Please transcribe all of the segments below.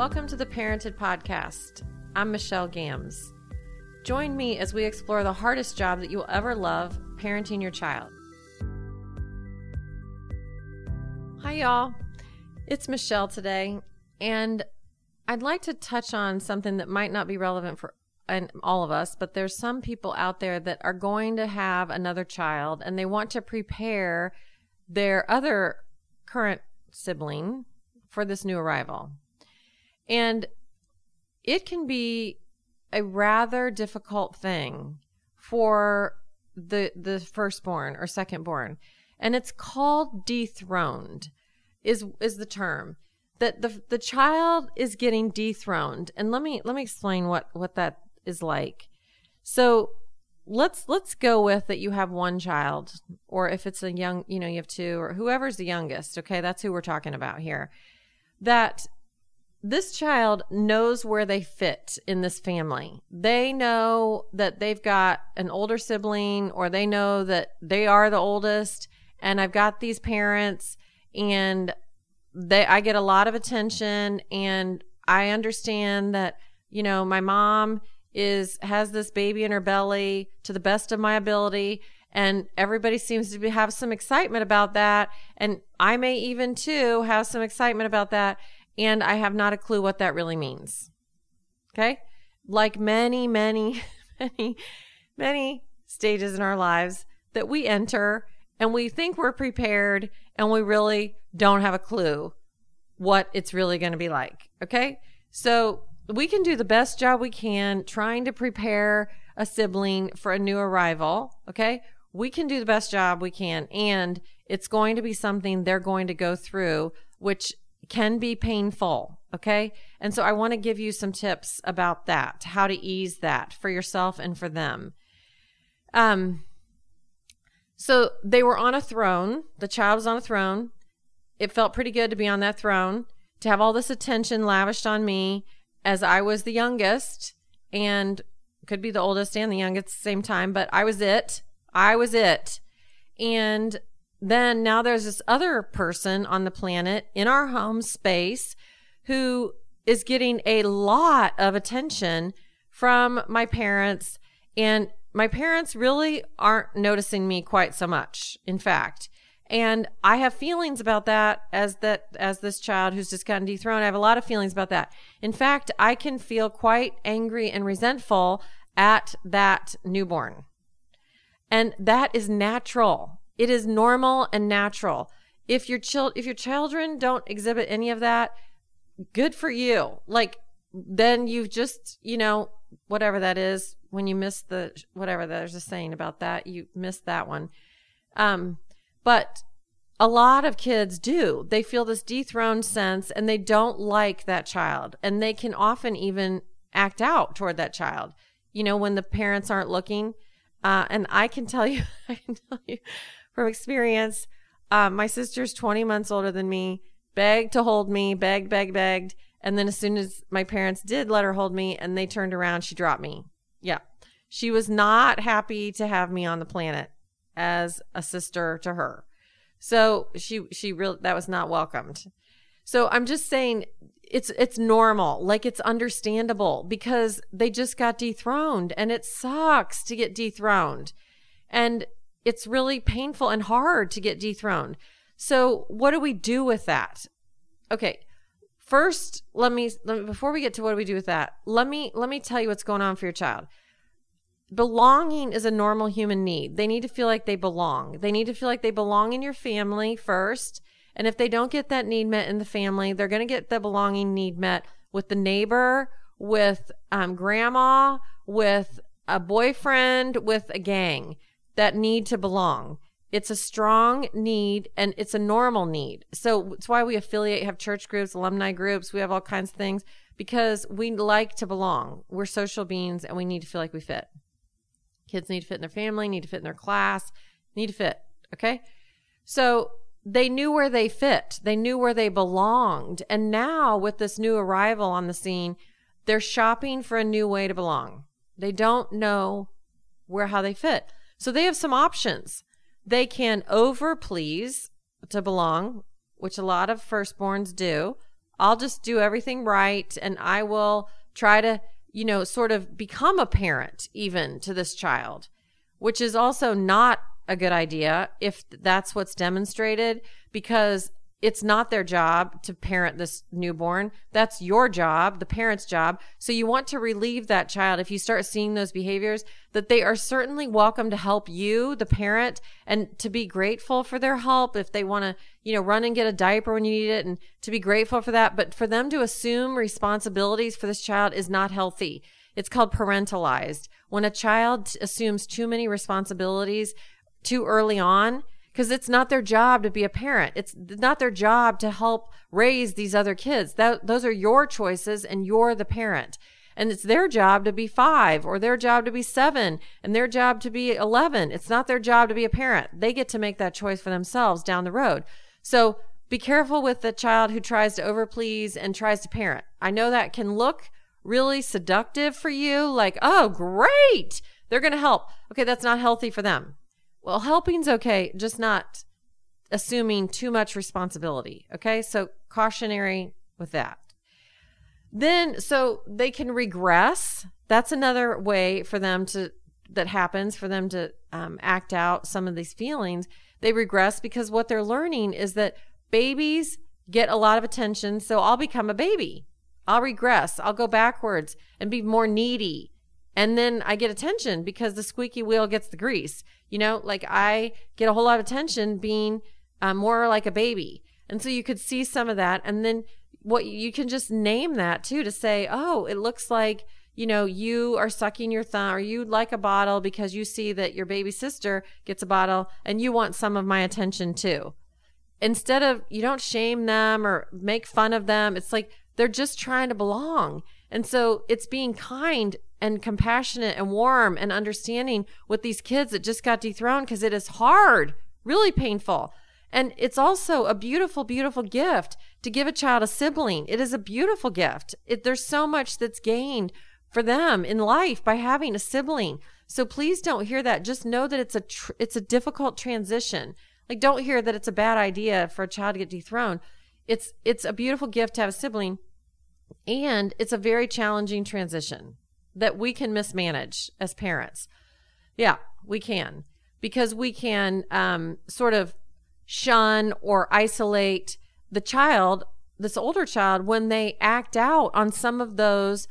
Welcome to the Parented Podcast. I'm Michelle Gambs. Join me as we explore the hardest job that you will ever love parenting your child. Hi, y'all. It's Michelle today, and I'd like to touch on something that might not be relevant for and all of us, but there's some people out there that are going to have another child and they want to prepare their other current sibling for this new arrival. And it can be a rather difficult thing for the the firstborn or secondborn. And it's called dethroned is is the term that the the child is getting dethroned. And let me let me explain what what that is like. So let's let's go with that you have one child or if it's a young you know you have two or whoever's the youngest okay that's who we're talking about here that this child knows where they fit in this family. They know that they've got an older sibling or they know that they are the oldest and I've got these parents and they I get a lot of attention and I understand that you know my mom is has this baby in her belly to the best of my ability and everybody seems to be, have some excitement about that and I may even too have some excitement about that and I have not a clue what that really means. Okay? Like many, many, many, many stages in our lives that we enter and we think we're prepared and we really don't have a clue what it's really going to be like. Okay? So we can do the best job we can trying to prepare a sibling for a new arrival. Okay? We can do the best job we can, and it's going to be something they're going to go through, which can be painful. Okay. And so I want to give you some tips about that, how to ease that for yourself and for them. Um, so they were on a throne. The child was on a throne. It felt pretty good to be on that throne, to have all this attention lavished on me as I was the youngest and could be the oldest and the youngest at the same time, but I was it. I was it. And then now there's this other person on the planet in our home space who is getting a lot of attention from my parents. And my parents really aren't noticing me quite so much in fact. And i have feelings about that as that as this child who's just gotten dethroned. I have a lot of feelings about that. In fact i can feel quite angry and resentful at that newborn. And that is natural it is normal and natural. If your child if your children don't exhibit any of that, good for you. Like then you've just, you know, whatever that is, when you miss the whatever there's a saying about that, you missed that one. Um, but a lot of kids do. They feel this dethroned sense and they don't like that child. And they can often even act out toward that child, you know, when the parents aren't looking. Uh, and I can tell you, I can tell you from experience. Um, my sister's 20 months older than me, begged to hold me, begged, begged, begged. And then as soon as my parents did let her hold me and they turned around, she dropped me. Yeah. She was not happy to have me on the planet as a sister to her. So she, she really, that was not welcomed. So I'm just saying it's, it's normal. Like it's understandable because they just got dethroned and it sucks to get dethroned. And it's really painful and hard to get dethroned. So, what do we do with that? Okay. First, let me, let me before we get to what do we do with that, let me let me tell you what's going on for your child. Belonging is a normal human need. They need to feel like they belong. They need to feel like they belong in your family first. And if they don't get that need met in the family, they're going to get the belonging need met with the neighbor, with um, grandma, with a boyfriend, with a gang that need to belong. It's a strong need and it's a normal need. So it's why we affiliate, have church groups, alumni groups, we have all kinds of things because we like to belong. We're social beings and we need to feel like we fit. Kids need to fit in their family, need to fit in their class, need to fit. Okay. So they knew where they fit, they knew where they belonged. And now with this new arrival on the scene, they're shopping for a new way to belong. They don't know where how they fit. So they have some options. They can over please to belong, which a lot of firstborns do. I'll just do everything right and I will try to, you know, sort of become a parent even to this child, which is also not a good idea if that's what's demonstrated because it's not their job to parent this newborn. That's your job, the parent's job. So you want to relieve that child if you start seeing those behaviors that they are certainly welcome to help you, the parent, and to be grateful for their help if they want to, you know, run and get a diaper when you need it and to be grateful for that. But for them to assume responsibilities for this child is not healthy. It's called parentalized. When a child assumes too many responsibilities too early on, because it's not their job to be a parent. It's not their job to help raise these other kids. That, those are your choices and you're the parent. And it's their job to be five or their job to be seven and their job to be 11. It's not their job to be a parent. They get to make that choice for themselves down the road. So be careful with the child who tries to overplease and tries to parent. I know that can look really seductive for you, like, oh, great, they're going to help. Okay, that's not healthy for them. Well, helping's okay, just not assuming too much responsibility. Okay. So cautionary with that. Then, so they can regress. That's another way for them to, that happens for them to um, act out some of these feelings. They regress because what they're learning is that babies get a lot of attention. So I'll become a baby. I'll regress. I'll go backwards and be more needy. And then I get attention because the squeaky wheel gets the grease. You know, like I get a whole lot of attention being uh, more like a baby. And so you could see some of that. And then what you can just name that too to say, oh, it looks like, you know, you are sucking your thumb or you like a bottle because you see that your baby sister gets a bottle and you want some of my attention too. Instead of, you don't shame them or make fun of them. It's like they're just trying to belong. And so it's being kind and compassionate and warm and understanding with these kids that just got dethroned because it is hard, really painful. And it's also a beautiful, beautiful gift to give a child a sibling. It is a beautiful gift. It, there's so much that's gained for them in life by having a sibling. So please don't hear that. Just know that it's a tr- it's a difficult transition. Like don't hear that it's a bad idea for a child to get dethroned. It's it's a beautiful gift to have a sibling, and it's a very challenging transition that we can mismanage as parents. Yeah, we can because we can um, sort of shun or isolate the child, this older child, when they act out on some of those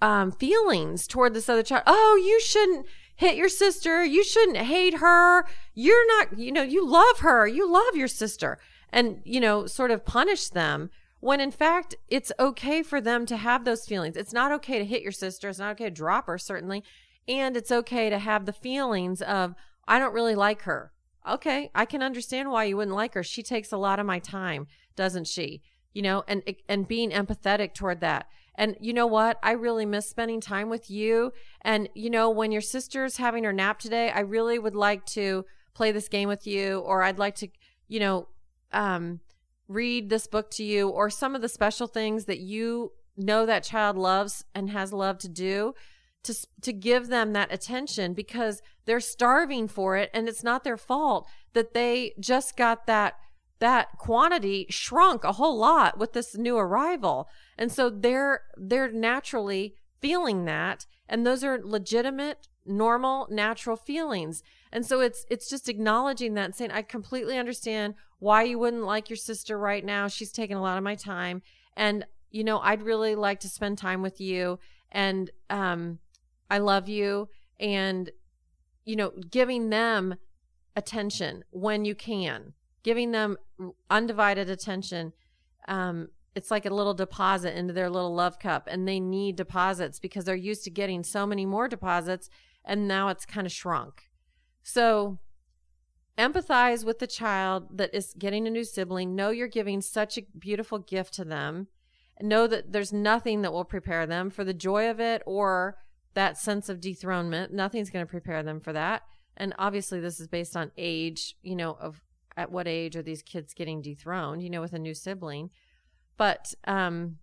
um, feelings toward this other child. Oh, you shouldn't hit your sister. You shouldn't hate her. You're not, you know, you love her. You love your sister. And, you know, sort of punish them when in fact it's okay for them to have those feelings. It's not okay to hit your sister, it's not okay to drop her certainly, and it's okay to have the feelings of I don't really like her. Okay, I can understand why you wouldn't like her. She takes a lot of my time, doesn't she? You know, and and being empathetic toward that. And you know what? I really miss spending time with you. And you know, when your sister's having her nap today, I really would like to play this game with you or I'd like to, you know, um read this book to you or some of the special things that you know that child loves and has loved to do to to give them that attention because they're starving for it and it's not their fault that they just got that that quantity shrunk a whole lot with this new arrival. And so they're they're naturally feeling that and those are legitimate normal natural feelings and so it's it's just acknowledging that and saying i completely understand why you wouldn't like your sister right now. She's taking a lot of my time. And you know i'd really like to spend time with you. And um i love you. And you know giving them attention when you can giving them undivided attention um it's like a little deposit into their little love cup. And they need deposits because they're used to getting so many more deposits. And now it's kind of shrunk. So empathize with the child that is getting a new sibling. Know you're giving such a beautiful gift to them. Know that there's nothing that will prepare them for the joy of it or that sense of dethronement. Nothing's going to prepare them for that. And obviously, this is based on age, you know, of at what age are these kids getting dethroned, you know, with a new sibling. But um,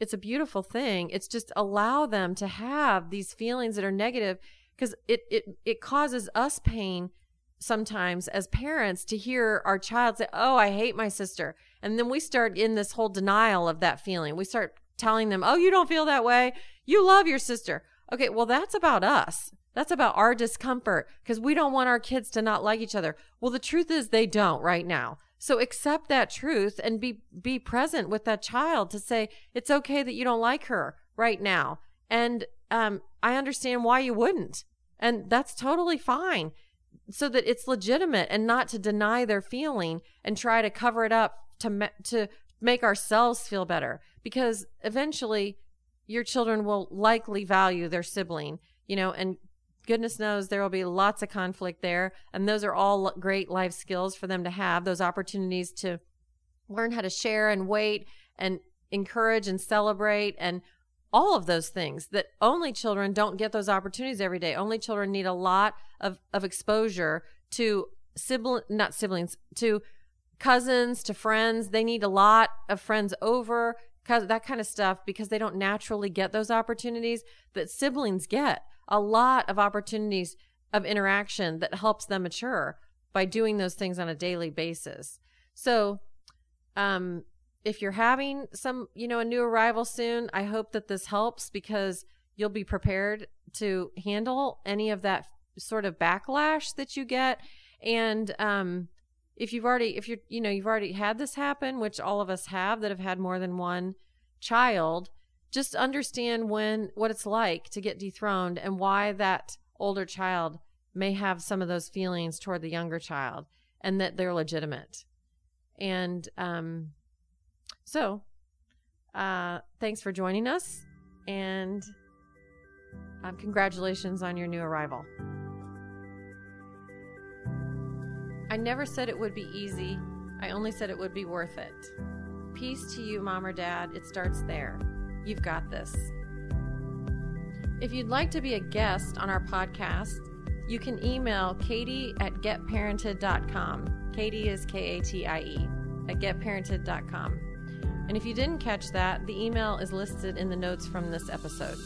it's a beautiful thing. It's just allow them to have these feelings that are negative because it, it, it causes us pain sometimes as parents to hear our child say, Oh, I hate my sister. And then we start in this whole denial of that feeling. We start telling them, oh, you don't feel that way. You love your sister. Okay, well, that's about us. That's about our discomfort because we don't want our kids to not like each other. Well, the truth is they don't right now. So accept that truth and be be present with that child to say it's okay that you don't like her right now. And um, I understand why you wouldn't. And that's totally fine. So that it's legitimate and not to deny their feeling and try to cover it up to me- to make ourselves feel better because eventually your children will likely value their sibling, you know, and goodness knows there will be lots of conflict there. And those are all great life skills for them to have those opportunities to learn how to share and wait and encourage and celebrate and all of those things that only children don't get those opportunities every day. Only children need a lot of, of exposure to sibling, not siblings, to cousins, to friends. They need a lot of friends over, that kind of stuff, because they don't naturally get those opportunities that siblings get a lot of opportunities of interaction that helps them mature by doing those things on a daily basis. So, um, if you're having some, you know, a new arrival soon, I hope that this helps because you'll be prepared to handle any of that sort of backlash that you get. And, um, if you've already, if you're, you know, you've already had this happen, which all of us have that have had more than one child, just understand when what it's like to get dethroned and why that older child may have some of those feelings toward the younger child and that they're legitimate. And um, so, uh, thanks for joining us and um, congratulations on your new arrival. I never said it would be easy. I only said it would be worth it. Peace to you, mom or dad. It starts there. You've got this. If you'd like to be a guest on our podcast, you can email Katie at getparented.com. Katie is K A T I E at getparented.com. And if you didn't catch that, the email is listed in the notes from this episode.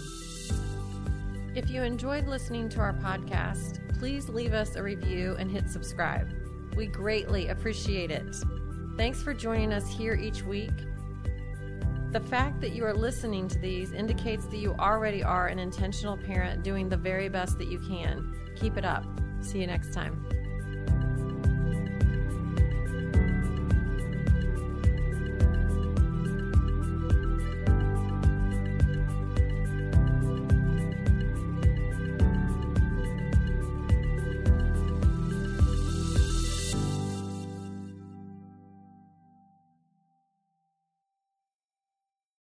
If you enjoyed listening to our podcast, please leave us a review and hit subscribe. We greatly appreciate it. Thanks for joining us here each week. The fact that you are listening to these indicates that you already are an intentional parent doing the very best that you can. Keep it up. See you next time.